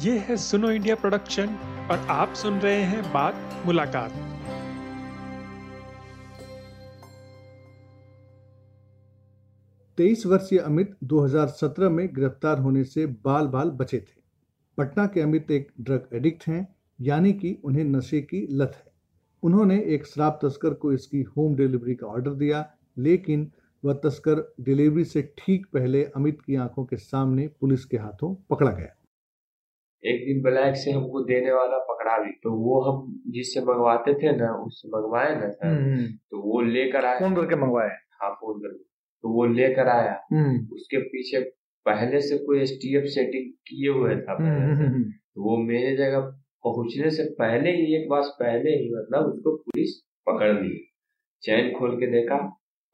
ये है सुनो इंडिया प्रोडक्शन और आप सुन रहे हैं बात मुलाकात। तेईस वर्षीय अमित 2017 में गिरफ़्तार होने से बाल बाल बचे थे। पटना के अमित एक ड्रग एडिक्ट हैं, यानी कि उन्हें नशे की लत है। उन्होंने एक शराब तस्कर को इसकी होम डिलीवरी का ऑर्डर दिया, लेकिन वह तस्कर डिलीवरी से ठीक पहले अमित की आँखों के सामने पुलिस के हाथों पकड़ा गया। एक दिन ब्लैक से हमको देने वाला पकड़ा भी। तो वो हम जिससे मंगवाते थे ना उससे मंगवाए ना सर? हम्म, तो वो लेकर आया। फ़ोन करके मंगवाए हाँ फ़ोन कर तो वो लेकर आया। हम्म, उसके पीछे पहले से कोई एस टी एफ़ सेटिंग किए हुए था हम्म। हम्म, तो वो मेरे जगह पहुँचने से पहले ही एक बार पहले ही मतलब उसको पुलिस पकड़ ली। चैन खोल के देखा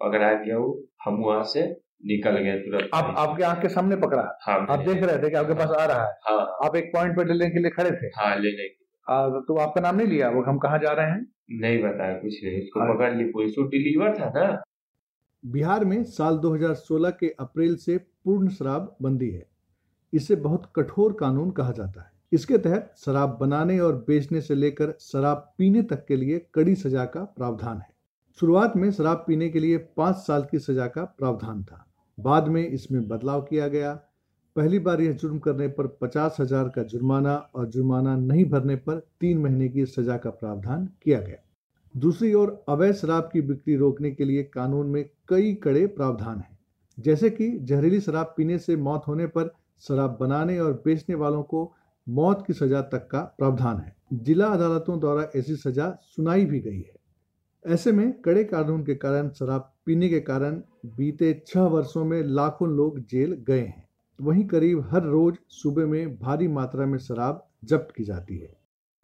पकड़ा गया वो हम वहाँ से निकल गए तुरंत आप आपके आँख के सामने पकड़ा। हाँ आप देख रहे थे कि आपके पास आ रहा है। हाँ। आप एक पॉइंट पर लेने के लिए खड़े थे। हाँ लेने की तो आपका नाम नहीं लिया? वो हम कहाँ जा रहे हैं? नहीं बताया कुछ नहीं। उसको हाँ। पकड़ ली। पुलिस वो डिलीवर था ना। बिहार में साल 2016 के अप्रैल से पूर्ण शराब बंदी है। इसे बहुत कठोर कानून कहा जाता है। इसके तहत शराब बनाने और बेचने से लेकर शराब पीने तक के लिए कड़ी सजा का प्रावधान है। शुरुआत में शराब पीने के लिए पाँच साल की सजा का प्रावधान था। बाद में इसमें बदलाव किया गया। पहली बार यह जुर्म करने पर पचास हज़ार का जुर्माना और जुर्माना नहीं भरने पर तीन महीने की सजा का प्रावधान किया गया। दूसरी ओर, अवैध शराब की बिक्री रोकने के लिए कानून में कई कड़े प्रावधान हैं। जैसे कि जहरीली शराब पीने से मौत होने पर शराब बनाने और बेचने वालों को मौत की सजा तक का प्रावधान है। जिला अदालतों द्वारा ऐसी सजा सुनाई भी गई है। ऐसे में कड़े कानून के कारण, शराब पीने के कारण बीते छह वर्षों में लाखों लोग जेल गए हैं। वहीं करीब हर रोज सूबे में भारी मात्रा में शराब जब्त की जाती है।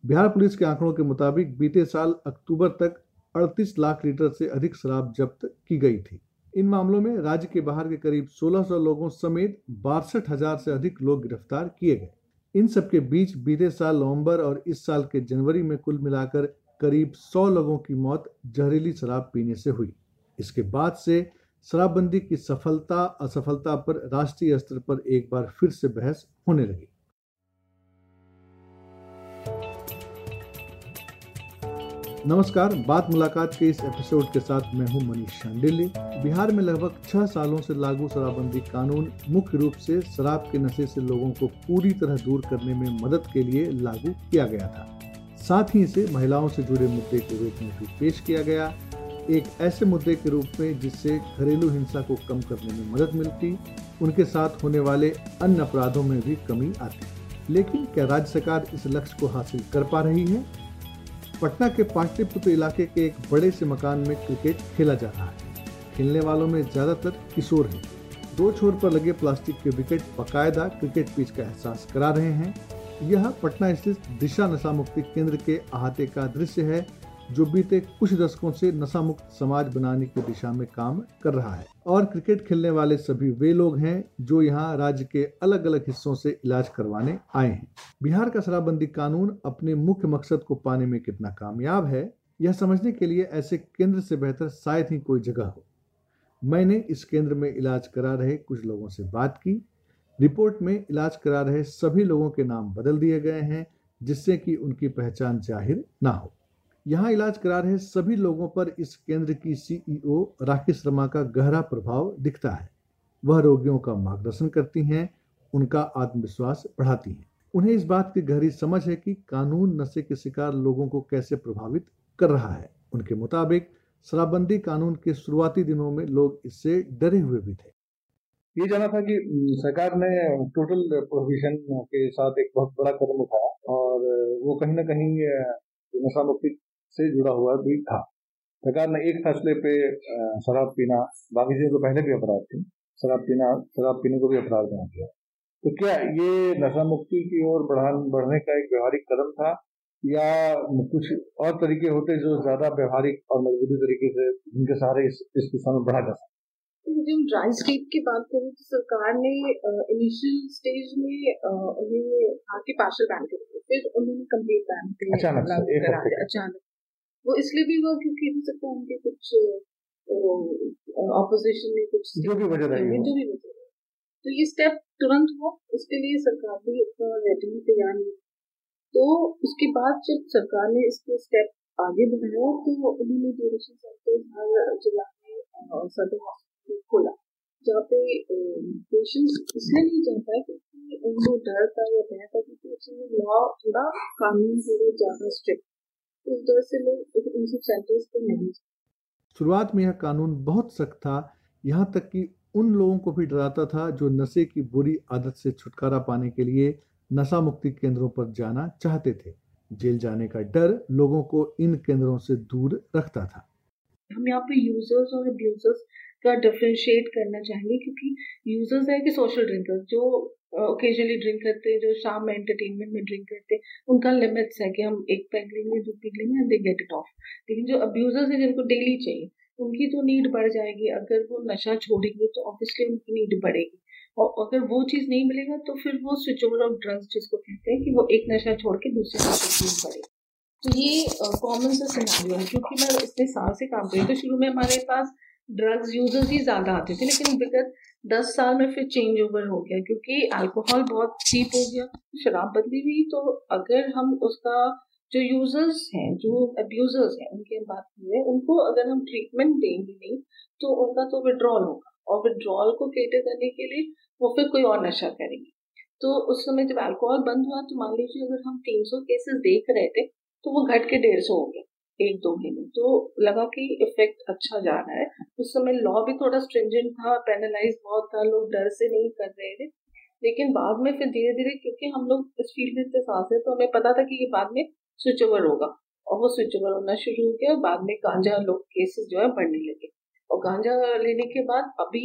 बिहार पुलिस के आंकड़ों के मुताबिक, बीते साल अक्टूबर तक 38 लाख लीटर से अधिक शराब जब्त की गई थी। इन मामलों में राज्य के बाहर के करीब 1600 लोगों समेत बासठ हज़ार से अधिक लोग गिरफ़्तार किए गए। इन सबके बीच बीते साल नवंबर और इस साल के जनवरी में कुल मिलाकर करीब 100 लोगों की मौत जहरीली शराब पीने से हुई। इसके बाद से शराबबंदी की सफलता, असफलता पर राष्ट्रीय स्तर पर एक बार फिर से बहस होने लगी। नमस्कार, बात मुलाकात के इस एपिसोड के साथ मैं हूँ मनीष शांडिल्य। बिहार में लगभग छह सालों से लागू शराबबंदी कानून मुख्य रूप से शराब के नशे से लोगों को पूरी तरह दूर करने में मदद के लिए लागू किया गया था। साथ ही इसे महिलाओं से जुड़े मुद्दे के रूप में भी पेश किया गया। एक ऐसे मुद्दे के रूप में जिससे घरेलू हिंसा को कम करने में मदद मिलती, उनके साथ होने वाले अन्य अपराधों में भी कमी आती। लेकिन क्या राज्य सरकार इस लक्ष्य को हासिल कर पा रही है? पटना के पाटलिपुत्र इलाके के एक बड़े से मकान में क्रिकेट खेला जा रहा है। खेलने वालों में ज़्यादातर किशोर हैं। दो छोर पर लगे प्लास्टिक के विकेट बाकायदा क्रिकेट पिच का एहसास करा रहे हैं। यह पटना स्थित दिशा नशा मुक्ति केंद्र के अहाते का दृश्य है, जो बीते कुछ दशकों से नशा मुक्त समाज बनाने की दिशा में काम कर रहा है। और क्रिकेट खेलने वाले सभी वे लोग हैं, जो यहाँ राज्य के अलग अलग हिस्सों से इलाज करवाने आए हैं। बिहार का शराबबंदी कानून अपने मुख्य मकसद को पाने में कितना कामयाब है, यह समझने के लिए ऐसे केंद्र से बेहतर शायद ही कोई जगह हो। मैंने इस केंद्र में इलाज करा रहे कुछ लोगों से बात की रिपोर्ट में इलाज करा रहे सभी लोगों के नाम बदल दिए गए हैं, जिससे कि उनकी पहचान ज़ाहिर ना हो। यहाँ इलाज करा रहे सभी लोगों पर इस केंद्र की सीईओ राकेश शर्मा का गहरा प्रभाव दिखता है। वह रोगियों का मार्गदर्शन करती हैं, उनका आत्मविश्वास बढ़ाती हैं। उन्हें इस बात की गहरी समझ है कि कानून नशे के शिकार लोगों को कैसे प्रभावित कर रहा है। उनके मुताबिक शराबबंदी कानून के शुरुआती दिनों में लोग इससे डरे हुए भी थे। ये जाना था कि सरकार ने टोटल प्रोहिबिशन के साथ एक बहुत बड़ा कदम उठाया और वो कहीं ना कहीं नशा मुक्ति से जुड़ा हुआ भी था। सरकार ने एक फैसले पे शराब पीना बाकी चीज़ों को पहले भी अपराध थी। शराब पीना शराब पीने को भी अपराध बना दिया। तो क्या ये नशा मुक्ति की ओर बढ़ने का एक व्यवहारिक कदम था या कुछ और तरीके होते जो ज़्यादा व्यवहारिक और मजबूती तरीके से जिनके सहारे इस, इस दिशा में बढ़ा जा सकता जब ड्राई स्टेट की बात करें तो सरकार ने इनिशियल स्टेज में उन्हें आके पार्शल बैन कर दिया। फिर उन्होंने कंप्लीट बैन करा दिया। अचानक। वो इसलिए भी हुआ क्योंकि हो सकता है उनके कुछ ऑपोजिशन में कुछ जो भी वजह रही जो भी वजह तो ये स्टेप तुरंत हुआ। उसके लिए सरकार भी अपना रेडी तैयार नहीं। तो उसके बाद जब सरकार ने इसको स्टेप आगे बढ़ाया तो उन्होंने ड्यूरेशन सेंटर्स हर जिला में सदर हॉस्पिटल खोला जहाँ पे पेशेंट्स इसलिए नहीं जाता है क्योंकि उनको डर था या भय था क्योंकि उसमें लॉ थोड़ा कानून थोड़े ज़्यादा स्ट्रिक्ट इस डर से लोग इन सब सेंटर्स पे नहीं शुरुआत में यह कानून बहुत सख्त था। यहाँ तक कि उन लोगों को भी डराता था जो नशे की बुरी आदत से छुटकारा पाने के लिए नशा मुक्ति केंद्रों पर जाना चाहते थे। जेल जाने का डर लोगों को इन केंद्रों से दूर रखता था। हम यहाँ पे यूज़र्स और अब्यूजर्स का डिफ्रेंशिएट करना चाहेंगे, क्योंकि यूज़र्स है कि सोशल ड्रिंकर्स जो ओकेजनली ड्रिंक करते हैं, जो शाम में एंटरटेनमेंट में ड्रिंक करते हैं, उनका लिमिट्स है कि हम एक पैक लेंगे दो पैक लेंगे and they get it off लेकिन जो अब्यूजर्स है, जिनको डेली चाहिए, उनकी तो नीड बढ़ जाएगी। अगर वो नशा छोड़ेंगे तो ऑब्वियसली उनकी नीड बढ़ेगी। और अगर वो चीज़ नहीं मिलेगा तो फिर वो स्विच ओवर ऑफ़ ड्रग्स जिसको कहते हैं कि वो एक नशा छोड़ के दूसरे नशे की नीड बढ़ेगी। तो ये कॉमन सा सिनारियो है, क्योंकि मैं इतने साल से काम करी तो शुरू में हमारे पास ड्रग्स यूज़र्स ही ज़्यादा आते थे, लेकिन विगत दस साल में फिर चेंज ओवर हो गया, क्योंकि अल्कोहल बहुत चीप हो गया, शराब बदली हुई तो अगर हम उसका जो यूज़र्स हैं, जो अब्यूजर्स हैं, उनकी बात करें उनको अगर हम ट्रीटमेंट देंगे नहीं तो उनका तो विड्रॉल होगा, और विड्रॉल को केटर करने के लिए वो फिर कोई और नशा करेंगे। तो उस समय जब अल्कोहल बंद हुआ तो मान लीजिए अगर हम 300 केसेस देख रहे थे तो वो घट के डेढ़ सौ हो गया। एक दो महीने। तो लगा कि इफ़ेक्ट अच्छा जा रहा है। उस समय लॉ भी थोड़ा स्ट्रिंजेंट था पेनलाइज बहुत था, लोग डर से नहीं कर रहे थे। लेकिन बाद में फिर धीरे धीरे क्योंकि हम लोग इस फ़ील्ड में इतने सास है तो हमें पता था कि ये बाद में स्विच ओवर होगा। और वो स्विच ओवर होना शुरू हो गया और बाद में गांजा लोग केसेस जो है बढ़ने लगे। और गांजा लेने के बाद अभी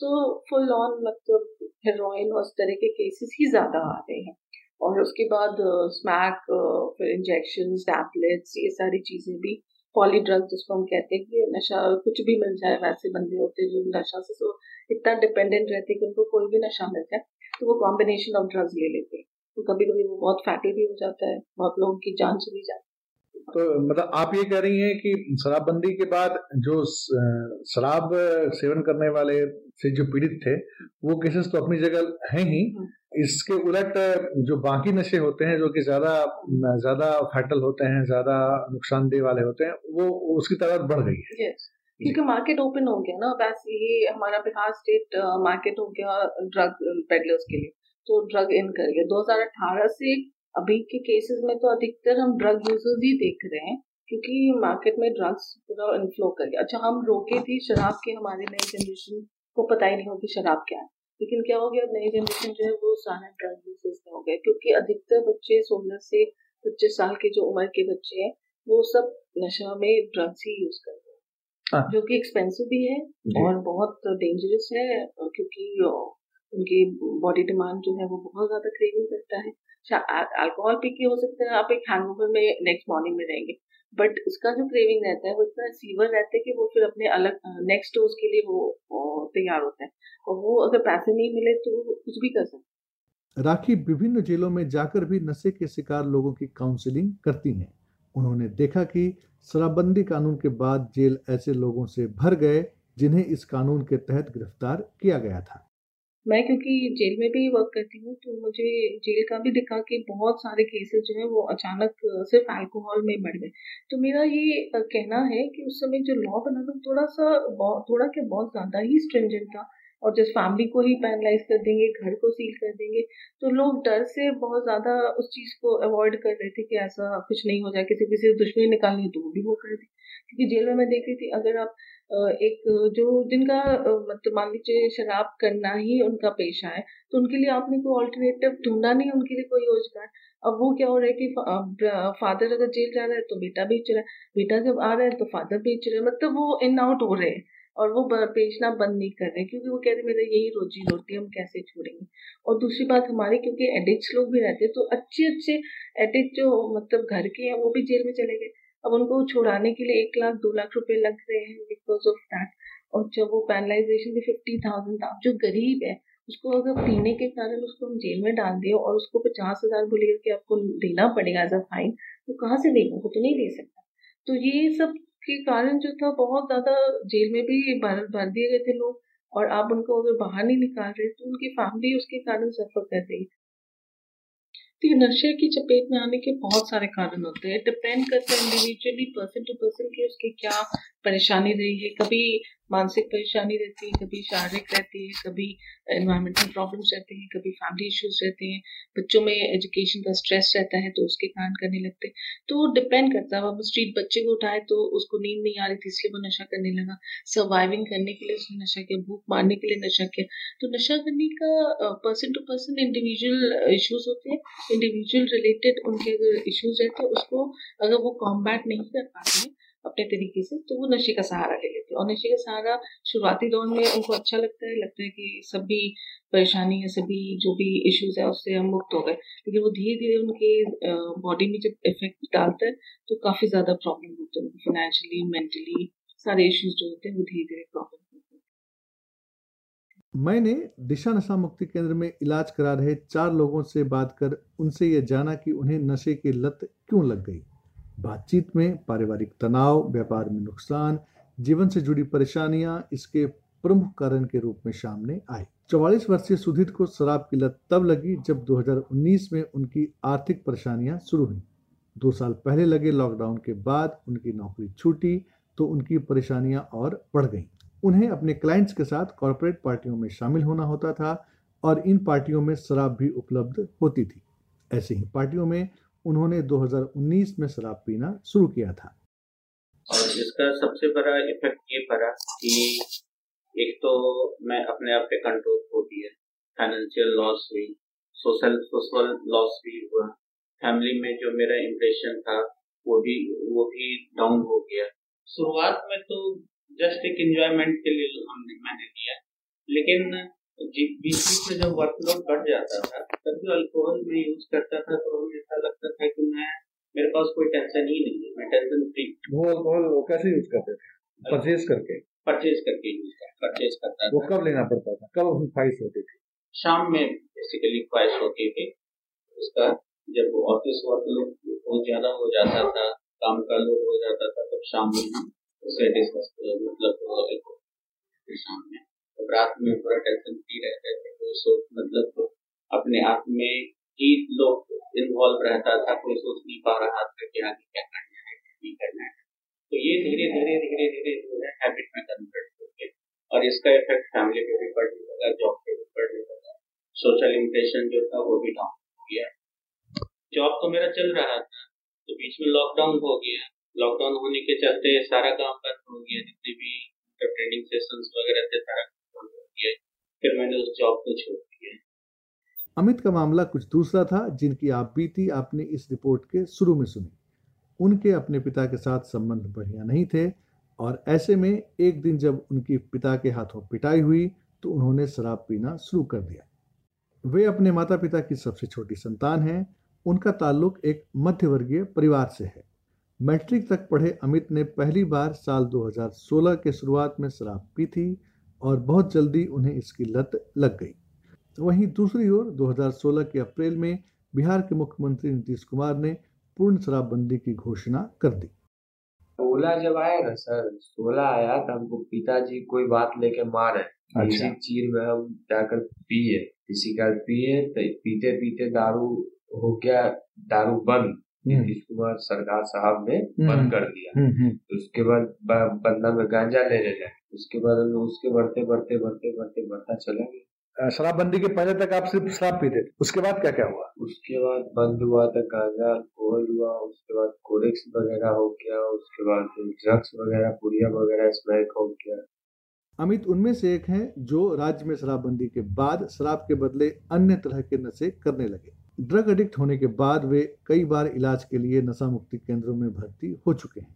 तो फुल ऑन मतलब हेरोइन और इस तरह के केसेस ही ज़्यादा आ रहे हैं। और उसके बाद स्मैक फिर इंजेक्शन टैबलेट्स ये सारी चीज़ें भी पॉली ड्रग जिसको हम कहते हैं कि नशा कुछ भी मिल जाए वैसे बंदे होते हैं जो नशा से तो इतना डिपेंडेंट रहते हैं कि उनको कोई भी नशा मिल जाए तो वो कॉम्बिनेशन ऑफ़ ड्रग्स ले लेते हैं तो कभी कभी वो बहुत फैटी भी हो जाता है बहुत लोगों की जान चली जाती है तो मतलब आप ये कह रही हैं कि शराबबंदी के बाद जो शराब सेवन करने वाले से जो पीड़ित थे वो केसेस तो अपनी जगह हैं ही हाँ। इसके उलट, जो बाकी नशे होते हैं, जो कि ज़्यादा ज़्यादा फैटल होते हैं, ज़्यादा नुकसानदेह वाले होते हैं, वो उसकी तादाद बढ़ गई है. क्योंकि मार्केट ओपन हो गया ना, बस ये हमारा बिहार स्टेट मार्केट हो गया ड्रग पेडलर्स के लिए। तो ड्रग इन कर गया। 2018 से अभी के केसेस में तो अधिकतर हम ड्रग यूज़र्स ही देख रहे हैं, क्योंकि मार्केट में ड्रग्स पूरा इन्फ्लो कर गया। अच्छा हम रोके थे शराब के हमारे नई जनरेशन को पता ही नहीं होगी शराब क्या है। लेकिन क्या हो गया नई जनरेशन जो है वो सारा ड्रग यूज़र्स में हो गया क्योंकि अधिकतर बच्चे सोलह से पच्चीस साल के जो उम्र के बच्चे हैं वो सब नशा में ड्रग्स ही यूज़ कर रहे हैं। हाँ। जो कि एक्सपेंसिव भी है और बहुत डेंजरस है क्योंकि उनकी बॉडी डिमांड जो है वो बहुत ज़्यादा क्रेविंग करता है। अल्कोहल पी के हो सकता है आप एक हैंगओवर में नेक्स्ट मॉर्निंग में रहेंगे। बट इसका जो क्रेविंग रहता है, वो इतना सीवर रहता है कि वो फिर अपने अलग नेक्स्ट डोज के लिए वो तैयार होता है। और वो अगर पैसे नहीं मिले तो वो कुछ भी कर सकते राखी विभिन्न जेलों में जाकर भी नशे के शिकार लोगों की काउंसलिंग करती हैं। उन्होंने देखा कि शराबबंदी कानून के बाद जेल ऐसे लोगों से भर गए जिन्हें इस कानून के तहत गिरफ़्तार किया गया था। मैं क्योंकि जेल में भी वर्क करती हूँ तो मुझे जेल का भी दिखा कि बहुत सारे केसेस जो है वो अचानक सिर्फ़ अल्कोहल में बढ़ गए। तो मेरा ये कहना है कि उस समय जो लॉ बना था थोड़ा सा थोड़ा क्या बहुत ज़्यादा ही स्ट्रिंजेंट था और जिस फैमिली को ही पैनलाइज कर देंगे, घर को सील कर देंगे तो लोग डर से बहुत ज़्यादा उस चीज़ को अवॉइड कर रहे थे कि ऐसा कुछ नहीं हो जाए, किसी किसी दुश्मनी निकालनी तो वो भी वो कर दी। क्योंकि जेल में मैं देख रही थी, अगर आप एक जो जिनका मतलब मान लीजिए शराब करना ही उनका पेशा है तो उनके लिए आपने कोई ऑल्टरनेटिव ढूंढा नहीं, उनके लिए कोई योजना अब वो क्या हो रहा है कि फादर अगर जेल जा रहा है तो बेटा बेच रहा है, बेटा जब आ रहा है तो फादर बेच रहे हैं मतलब वो इन आउट हो रहे हैं और वो बेचना बंद नहीं कर रहे, क्योंकि वो कह रहे मेरा यही रोजी रोटी, हम कैसे छोड़ेंगे? और दूसरी बात हमारी, क्योंकि एडिक्ट्स लोग भी रहते हैं तो अच्छे अच्छे एडिक्ट जो मतलब घर के हैं, वो भी जेल में चले गए। अब उनको छुड़ाने के लिए एक लाख, दो लाख रुपए लग रहे हैं बिकॉज़ ऑफ़ दैट और जब वो पैनलाइजेशन भी फिफ्टी थाउज़ेंड था जो गरीब है, उसको अगर पीने के कारण उसको हम जेल में डाल दिए और उसको पचास हज़ार बोलिए कि आपको देना पड़ेगा एज अ फाइन तो कहाँ से देगा? वो तो नहीं दे सकता। तो ये सब के कारण जो था, बहुत ज़्यादा जेल में भी भर दिए गए थे लोग और आप उनको अगर बाहर नहीं निकाल रहे तो उनकी फैमिली उसके कारण सफ़र कर रही तो ये नशे की चपेट में आने के बहुत सारे कारण होते हैं। डिपेंड करते हैं इंडिविजुअली पर्सन टू पर्सन की उसकी क्या परेशानी रही है। कभी मानसिक परेशानी रहती है, कभी शारीरिक रहती है, कभी एनवायरमेंटल प्रॉब्लम्स रहते हैं, कभी फैमिली इश्यूज़ रहते हैं, बच्चों में एजुकेशन का स्ट्रेस रहता है तो उसके कारण करने लगते हैं। तो वो डिपेंड करता है, अब स्ट्रीट बच्चे को उठाए तो उसको नींद नहीं आ रही थी, इसलिए वो नशा करने लगा। सर्वाइविंग करने के लिए उसने नशा किया, भूख मारने के लिए नशा किया। तो नशा करने का person to person individual issues होते हैं इंडिविजुअल रिलेटेड उनके अगर इश्यूज़ रहते हैं, उसको अगर वो कॉम्बैट नहीं कर पाते हैं अपने तरीके से तो वो नशे का सहारा ले लेते हैं। और नशे का सहारा शुरुआती दौर में उनको अच्छा लगता है लगता है कि सभी परेशानी है सभी जो भी इश्यूज़ है उससे हम मुक्त हो गए। लेकिन वो धीरे धीरे उनके बॉडी में जब इफ़ेक्ट डालता है तो काफ़ी ज़्यादा प्रॉब्लम होते हैं फाइनेंशियली मेंटली सारे इश्यूज़ जो होते हैं वो धीरे धीरे प्रॉब्लम मैंने दिशा नशा मुक्ति केंद्र में इलाज करा रहे चार लोगों से बात कर उनसे यह जाना कि उन्हें नशे की लत क्यों लग गई। बातचीत में पारिवारिक तनाव, व्यापार में नुकसान, जीवन से जुड़ी परेशानियाँ इसके प्रमुख कारण के रूप में सामने आई चौवालीस वर्षीय सुधीर को शराब की लत तब लगी जब 2019 में उनकी आर्थिक परेशानियाँ शुरू हुई। दो साल पहले लगे लॉकडाउन के बाद उनकी नौकरी छूटी तो उनकी परेशानियाँ और बढ़ गईं। उन्हें अपने क्लाइंट्स के साथ कॉरपोरेट पार्टियों में शामिल होना होता था और इन पार्टियों में शराब भी उपलब्ध होती थी। ऐसे ही पार्टियों में उन्होंने 2019 में शराब पीना शुरू किया था। और इसका सबसे बड़ा इफ़ेक्ट ये पड़ा कि एक तो मैं अपने आप पे कंट्रोल खो दिया फाइनेंशियल लॉस हुई सोशल सोशल लॉस भी हुआ। फैमिली में जो मेरा इम्प्रेशन था, वो भी वो भी डाउन हो गया। शुरुआत में तो जस्ट एक एंजॉयमेंट के लिए हमने, मैंने लिया लेकिन बीच बीच में जब वर्कलोड बढ़ जाता था तब जो अल्कोहल में यूज़ करता था तो हमें ऐसा लगता था कि मैं मेरे पास कोई टेंशन ही नहीं है मैं टेंशन फ्री वो अल्कोहल वो कैसे यूज़ करते थे? परचेज करके? परचेज करके यूज़ कर परचेज करता वो कब लेना पड़ता था? कब उसमें ख्वाहिश होती थी? शाम में बेसिकली ख्वाहिश होती थी। उसका जब ऑफ़िस वर्कलोड बहुत ज़्यादा हो जाता था काम का लोड हो जाता था तब शाम में हम उसे डिस्कस मतलब शाम में तो रात में पूरा टेंशन फ्री रहते थे कोई सोच मतलब अपने आप में ही लोग इन्वॉल्व रहता था, कोई सोच नहीं पा रहा था कि आगे क्या करना है, क्या नहीं करना है। तो ये धीरे धीरे धीरे धीरे जो है हैबिट में कन्वर्ट हो गए और इसका इफ़ेक्ट फैमिली पे भी पड़ने लगा जॉब पे भी पड़ने लगा। सोशल इम्प्रेशन जो था, वो भी डाउन हो गया। जॉब तो मेरा चल रहा था तो बीच में लॉकडाउन हो गया। लॉकडाउन होने के चलते सारा काम बंद हो गया। जितने भी ट्रेनिंग सेशंस वगैरह थे, सारा फिर मैंने उस जॉब को छोड़ दिया। अमित का मामला कुछ दूसरा था, जिनकी आप बीती आपने इस रिपोर्ट के शुरू में सुनी। उनके अपने पिता के साथ संबंध बढ़िया नहीं थे, और ऐसे में एक दिन जब उनकी पिता के हाथों पिटाई हुई तो उन्होंने शराब पीना शुरू कर दिया। वे अपने माता पिता की सबसे छोटी संतान हैं। उनका ताल्लुक एक मध्यवर्गीय परिवार से है। मैट्रिक तक पढ़े अमित ने पहली बार साल 2016 के शुरुआत में शराब पी थी और बहुत जल्दी उन्हें इसकी लत लग गई। वहीं दूसरी ओर 2016 के अप्रैल में बिहार के मुख्यमंत्री नीतीश कुमार ने पूर्ण शराबबंदी की घोषणा कर दी। सोलह जब आया ना सर सोलह आया तो हमको पिताजी कोई बात लेके मारे। अच्छा। चीर में हम जाकर पिए किसी का पिए तो पीते पीते दारू हो गया दारू बंद। हम्म। नीतीश कुमार सरकार साहब ने बंद हम्म। कर दिया। तो उसके बाद बंदा में गांजा ले ले उसके बाद उसके बढ़ते बढ़ते बढ़ते बढ़ते बढ़ता चला गया शराबबंदी के पहले तक आप सिर्फ़ शराब पीते थे उसके बाद क्या क्या हुआ? उसके बाद बंद हुआ था गांजा अल्कोहल हुआ उसके बाद कोरेक्स वगैरह हो गया उसके बाद ड्रग्स वगैरह पुड़िया वगैरह स्मैक हो गया। अमित उनमें से एक हैं जो राज्य में शराबबंदी के बाद शराब के बदले अन्य तरह के नशे करने लगे। ड्रग एडिक्ट होने के बाद वे कई बार इलाज के लिए नशा मुक्ति केंद्रों में भर्ती हो चुके हैं।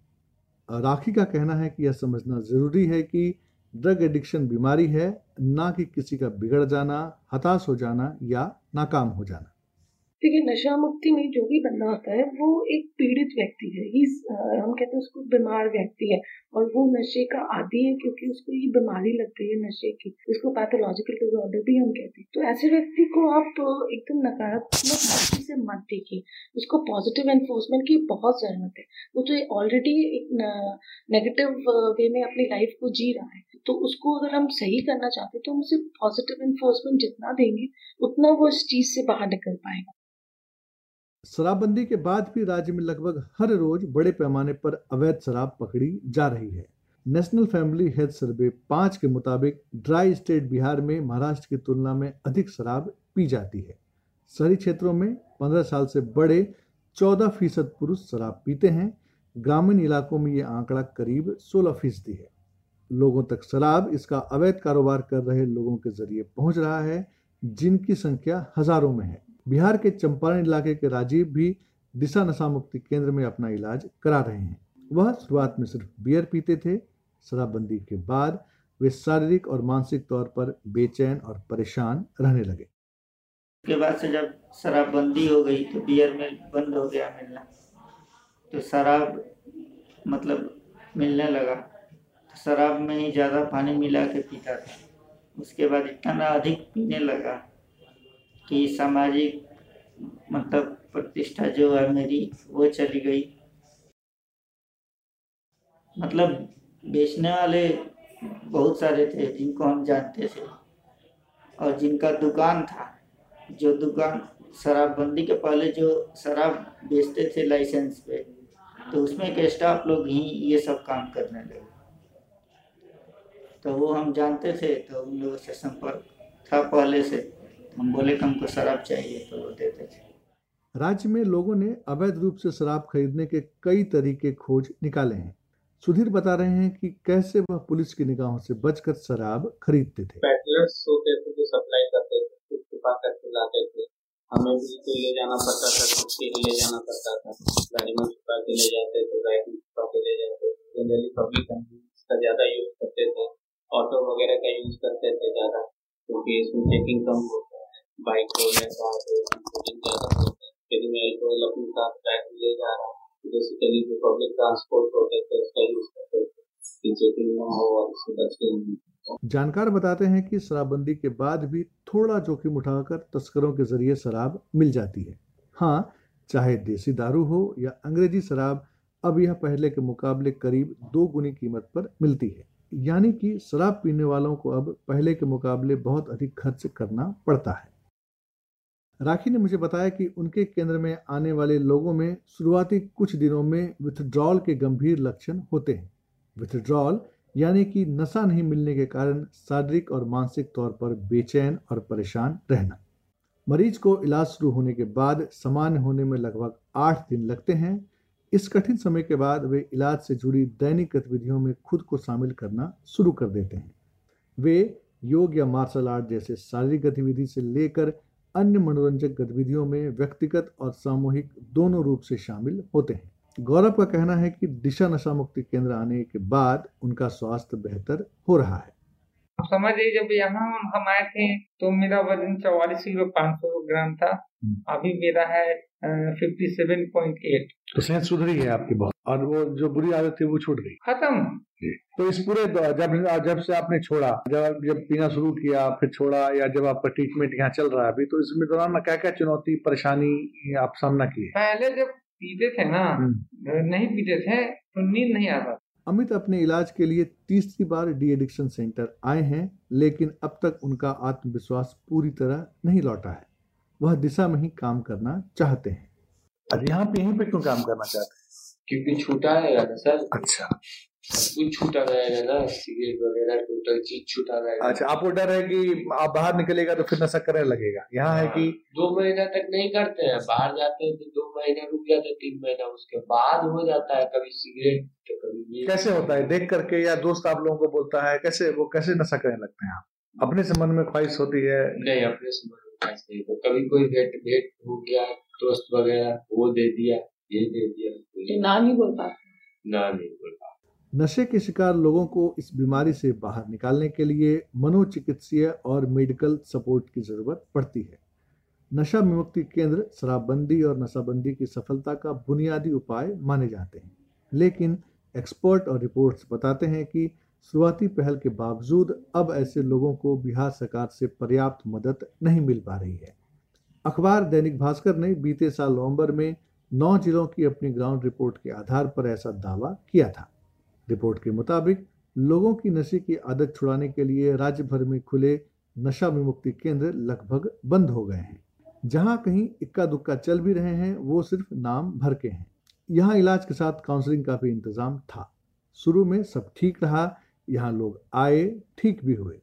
राखी का कहना है कि यह समझना ज़रूरी है कि ड्रग एडिक्शन बीमारी है, ना कि किसी का बिगड़ जाना, हताश हो जाना या नाकाम हो जाना। देखिए नशा मुक्ति में जो भी बंदा होता है, वो एक पीड़ित व्यक्ति है। ही हम कहते हैं उसको बीमार व्यक्ति है। और वो नशे का आदि है क्योंकि उसको ये बीमारी लग गई है नशे की। इसको पैथोलॉजिकल डिजॉर्डर भी हम कहते हैं। तो ऐसे व्यक्ति को आप एकदम नकारात्मक दृष्टि से मत देखिए। उसको पॉजिटिव एनफोर्समेंट की बहुत ज़रूरत है। वो तो ऑलरेडी एक नेगेटिव वे में अपनी लाइफ को जी रहा है। तो उसको अगर हम सही करना चाहते हैं तो हम उसे पॉजिटिव इन्फोर्समेंट जितना देंगे, उतना वो इस चीज़ से बाहर निकल पाएगा। शराबबंदी के बाद भी राज्य में लगभग हर रोज बड़े पैमाने पर अवैध शराब पकड़ी जा रही है। नेशनल फैमिली हेल्थ सर्वे पाँच के मुताबिक ड्राई स्टेट बिहार में महाराष्ट्र की तुलना में अधिक शराब पी जाती है। शहरी क्षेत्रों में पंद्रह साल से बड़े चौदह फ़ीसद पुरुष शराब पीते हैं। ग्रामीण इलाकों में ये आंकड़ा करीब सोलह फ़ीसदी है। लोगों तक शराब, इसका अवैध कारोबार कर रहे लोगों के ज़रिए पहुँच रहा है, जिनकी संख्या हज़ारों में है। बिहार के चंपारण इलाके के राजीव भी दिशा नशा मुक्ति केंद्र में अपना इलाज करा रहे हैं। वह शुरुआत में सिर्फ़ बियर पीते थे, शराबबंदी के बाद वे शारीरिक और मानसिक तौर पर बेचैन और परेशान रहने लगे। के बाद से जब शराबबंदी हो गई तो बियर में बंद हो गया मिलना। तो शराब मतलब मिलने लगा। तो शराब में ही ज़्यादा पानी मिला के पीता था। उसके बाद इतना अधिक पीने लगा कि सामाजिक मतलब प्रतिष्ठा जो है मेरी, वो चली गई। मतलब बेचने वाले बहुत सारे थे, जिनको हम जानते थे। और जिनका दुकान था, जो दुकान शराबबंदी के पहले जो शराब बेचते थे लाइसेंस पे तो उसमें एक स्टाफ लोग ही ये सब काम करने लगे। तो वो हम जानते थे तो उन लोगों से संपर्क था पहले से। हम बोले कि हमको शराब चाहिए तो वो देते। थे राज्य में लोगों ने अवैध रूप से शराब खरीदने के कई तरीके खोज निकाले हैं। सुधीर बता रहे हैं कि कैसे वह पुलिस की निगाहों से बचकर शराब खरीदते थे। होते थे जो सप्लाई करते थे छुपा करके लाते थे। हमें भी तो ले जाना पड़ता था छुट्टी ले जाना पड़ता था। गाड़ी में छुपा के ले जाते थे बाइक में छुपा के ले जाते थे। जनरली पब्लिक का ज़्यादा यूज़ करते थे। ऑटो वगैरह का यूज़ करते थे ज़्यादा क्योंकि इसमें चेकिंग कम होता है बाइक हो हो ज़्यादा होता यदि मैं अल्कोहल अपने साथ बैग ले जा रहा हूँ बेसिकली जो पब्लिक ट्रांसपोर्ट होते थे उसका यूज़ करते थे चेकिंग ना हो और उससे बचते जानकार बताते हैं कि शराबबंदी के बाद भी थोड़ा जोखिम उठाकर तस्करों के ज़रिए शराब मिल जाती है। हाँ चाहे देसी दारू हो या अंग्रेज़ी शराब, अब यह पहले के मुकाबले करीब दो गुनी कीमत पर मिलती है। यानी कि शराब पीने वालों को अब पहले के मुकाबले बहुत अधिक खर्च करना पड़ता है। राखी ने मुझे बताया कि उनके केंद्र में आने वाले लोगों में शुरुआती कुछ दिनों में विथड्रॉल के गंभीर लक्षण होते हैं। विथड्रॉल यानी कि नशा नहीं मिलने के कारण शारीरिक और मानसिक तौर पर बेचैन और परेशान रहना। मरीज़ को इलाज शुरू होने के बाद सामान्य होने में लगभग आठ दिन लगते हैं। इस कठिन समय के बाद वे इलाज से जुड़ी दैनिक गतिविधियों में खुद को शामिल करना शुरू कर देते हैं। वे योग या मार्शल आर्ट जैसे शारीरिक गतिविधि से लेकर अन्य मनोरंजक गतिविधियों में व्यक्तिगत और सामूहिक दोनों रूप से शामिल होते हैं। गौरव का कहना है कि दिशा नशा मुक्ति केंद्र आने के बाद उनका स्वास्थ्य बेहतर हो रहा है। समझिए जब यहाँ हम आए थे तो मेरा वज़न चौवालीस किलो पाँच सौ ग्राम था। अभी मेरा है फिफ्टी सेवन पॉइंट एट तो सेहत सुधरी है आपकी बहुत। और वो जो बुरी आदत थी वो छूट गई। खत्म। तो इस पूरे जब जब से आपने छोड़ा जब जब पीना शुरू किया फिर छोड़ा या जब आपका ट्रीटमेंट यहाँ चल रहा है अभी तो इसमें दौरान क्या क्या चुनौती परेशानी आप सामना किए? पहले जब पीते थे ना नहीं पीते थे तो नींद नहीं आता अमित अपने इलाज के लिए तीसरी बार डी एडिक्शन सेंटर आए हैं लेकिन अब तक उनका आत्मविश्वास पूरी तरह नहीं लौटा है। वह दिशा में ही काम करना चाहते हैं। यहाँ पे यहीं पे क्यों काम करना चाहते हैं? क्योंकि छूटा रहेगा ना सर। अच्छा। कुछ छूटा रहेगा ना सिगरेट वगैरह टोटल चीज़ छूटा रहेगा। अच्छा आपको डर है कि आप बाहर निकलेगा तो फिर नशा करने लगेगा। यहाँ है कि दो महीना तक नहीं करते हैं। बाहर जाते हैं तो दो महीना रुक जाते हैं तीन महीना उसके बाद हो जाता है कभी सिगरेट तो कभी ये। कैसे होता है? देख करके या दोस्त आप लोगों को बोलता है कैसे वो कैसे नशा करने लगते हैं आप? अपने से मन में ख्वाहिश होती है? नहीं अपने से मन में ख्वाहिश नहीं कभी कोई भेंट भेंट हो गया दोस्त वगैरह वो दे दिया। ये ना नहीं बोल पाते। ना नहीं बोल पाते। नशे के शिकार लोगों को इस बीमारी से बाहर निकालने के लिए मनोचिकित्सीय और मेडिकल सपोर्ट की ज़रूरत पड़ती है। नशा विमुक्ति केंद्र शराबबंदी और नशाबंदी की सफलता का बुनियादी उपाय माने जाते हैं। लेकिन एक्सपर्ट और रिपोर्ट्स बताते हैं कि शुरुआती पहल के बावजूद अब ऐसे लोगों को बिहार सरकार से पर्याप्त मदद नहीं मिल पा रही है। अखबार दैनिक भास्कर ने बीते साल नवंबर में नौ जिलों की अपनी ग्राउंड रिपोर्ट के आधार पर ऐसा दावा किया था। रिपोर्ट के मुताबिक, लोगों की नशे की आदत छुड़ाने के लिए राज्य भर में खुले नशा विमुक्ति केंद्र लगभग बंद हो गए हैं। जहाँ कहीं इक्का दुक्का चल भी रहे हैं, वो सिर्फ़ नाम भर के हैं। यहाँ इलाज के साथ काउंसलिंग का भी इंतज़ाम था। शुरू में सब ठीक रहा, यहाँ लोग आए, ठीक भी हुए।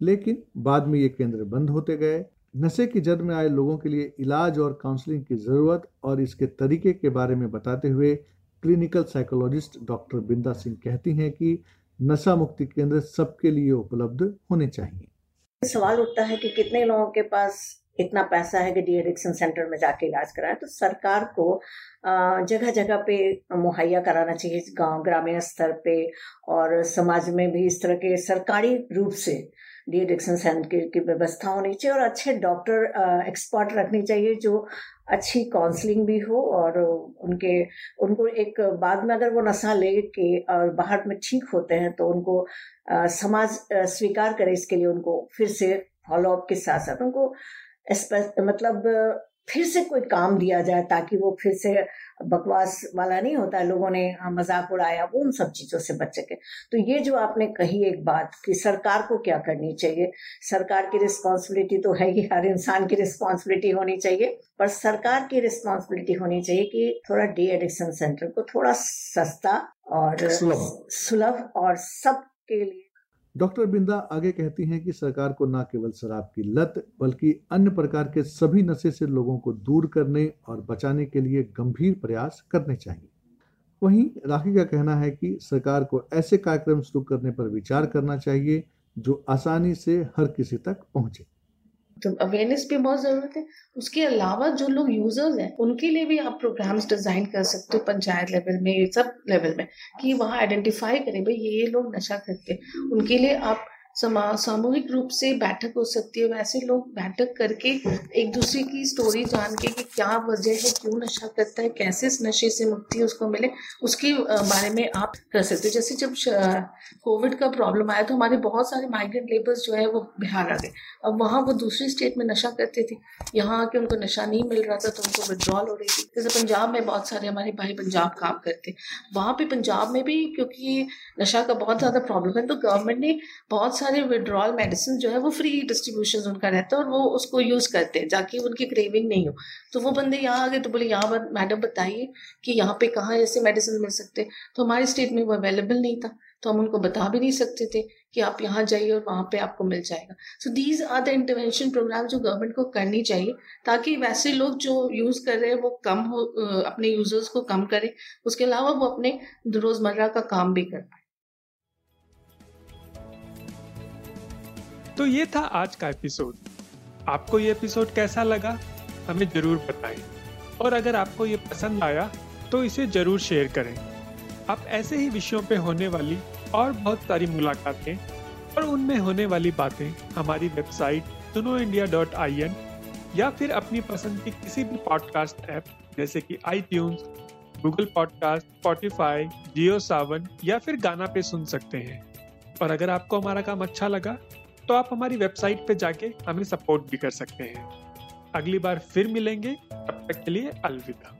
लेकिन बाद में ये केंद्र बंद होते गए। नशे की जद में आए लोगों के लिए इलाज और काउंसलिंग की ज़रूरत और इसके तरीके के बारे में बताते हुए क्लिनिकल साइकोलॉजिस्ट डॉक्टर बिंदा सिंह कहती हैं कि नशा मुक्ति केंद्र सबके लिए उपलब्ध होने चाहिए। सवाल उठता है कि कितने लोगों के पास इतना पैसा है कि डी एडिक्शन सेंटर में जाके इलाज कराए? तो सरकार को जगह जगह पे मुहैया कराना चाहिए, गाँव, ग्रामीण स्तर पे और समाज में भी इस तरह के सरकारी रूप से डी एडिक्शन सेंटर की व्यवस्था होनी चाहिए और अच्छे डॉक्टर एक्सपर्ट रखनी चाहिए जो अच्छी काउंसलिंग भी हो और उनके उनको एक बाद में अगर वो नशा ले के और बाहर में ठीक होते हैं तो उनको आ, समाज स्वीकार करे इसके लिए उनको फिर से फॉलोअप के साथ साथ उनको मतलब फिर से कोई काम दिया जाए ताकि वो फिर से बकवास वाला नहीं होता लोगों ने हाँ, मज़ाक उड़ाया वो उन सब चीज़ों से बच सके। तो ये जो आपने कही एक बात कि सरकार को क्या करनी चाहिए सरकार की रिस्पॉन्सिबिलिटी तो है ही हर इंसान की रिस्पॉन्सिबिलिटी होनी चाहिए पर सरकार की रिस्पॉन्सिबिलिटी होनी चाहिए कि थोड़ा डी एडिक्शन सेंटर को थोड़ा सस्ता और सुलभ। और सबके लिए डॉक्टर बिंदा आगे कहती हैं कि सरकार को न केवल शराब की लत, बल्कि अन्य प्रकार के सभी नशे से लोगों को दूर करने और बचाने के लिए गंभीर प्रयास करने चाहिए। वहीं राखी का कहना है कि सरकार को ऐसे कार्यक्रम शुरू करने पर विचार करना चाहिए जो आसानी से हर किसी तक पहुँचे। तो अवेयरनेस भी बहुत ज़रूरत है, उसके अलावा जो लोग यूज़र्स हैं, उनके लिए भी आप प्रोग्राम्स डिज़ाइन कर सकते हो पंचायत लेवल में, सब लेवल में, कि वहाँ आइडेंटिफाई करें, भाई ये ये लोग नशा करते हैं, उनके लिए आप सामूहिक रूप से बैठक हो सकती है। वैसे लोग बैठक करके एक दूसरे की स्टोरी जान के कि क्या वजह है, क्यों नशा करता है, कैसे इस नशे से मुक्ति उसको मिले, उसके बारे में आप कर सकते हो। जैसे जब कोविड का प्रॉब्लम आया तो हमारे बहुत सारे माइग्रेंट लेबर्स जो है वो बिहार आ गए। अब वहाँ वो दूसरी स्टेट में नशा करते थे। यहाँ आके उनको नशा नहीं मिल रहा था तो उनको विड्रॉल हो रही थी। जैसे पंजाब में बहुत सारे हमारे भाई पंजाब काम करते वहाँ पे पंजाब में भी क्योंकि नशा का बहुत ज़्यादा प्रॉब्लम है तो गवर्नमेंट ने बहुत सारे विड्रॉल मेडिसिन जो है, वो फ्री डिस्ट्रीब्यूशन उनका रहता है और वो उसको यूज़ करते हैं, जाकि उनकी क्रेविंग नहीं हो। तो वो बंदे यहाँ आ गए तो बोले, यहाँ मैडम बताइए कि यहाँ पे कहाँ ऐसे मेडिसिन मिल सकते तो हमारे स्टेट में वो अवेलेबल नहीं था। तो हम उनको बता भी नहीं सकते थे कि आप यहाँ जाइए और वहाँ पे आपको मिल जाएगा। So these are the intervention program जो गवर्नमेंट को करनी चाहिए, ताकि वैसे लोग जो यूज़ कर रहे हैं, वो कम हो अपने यूज़र्स को कम करें। उसके अलावा वो अपने रोज़मर्रा का काम भी कर पाए। तो ये था आज का एपिसोड आपको ये एपिसोड कैसा लगा? हमें ज़रूर बताएँ। और अगर आपको ये पसंद आया तो इसे ज़रूर शेयर करें। आप ऐसे ही विषयों पे होने वाली और बहुत सारी मुलाकातें और उनमें होने वाली बातें हमारी वेबसाइट सुनो इंडिया डॉट आई एन या फिर अपनी पसंद की किसी भी पॉडकास्ट ऐप जैसे कि I Google podcast Spotify Jio Saavn या फिर गाना पे सुन सकते हैं। और अगर आपको हमारा काम अच्छा लगा तो आप हमारी वेबसाइट पे जाके हमें सपोर्ट भी कर सकते हैं। अगली बार फिर मिलेंगे, तब तक के लिए अलविदा।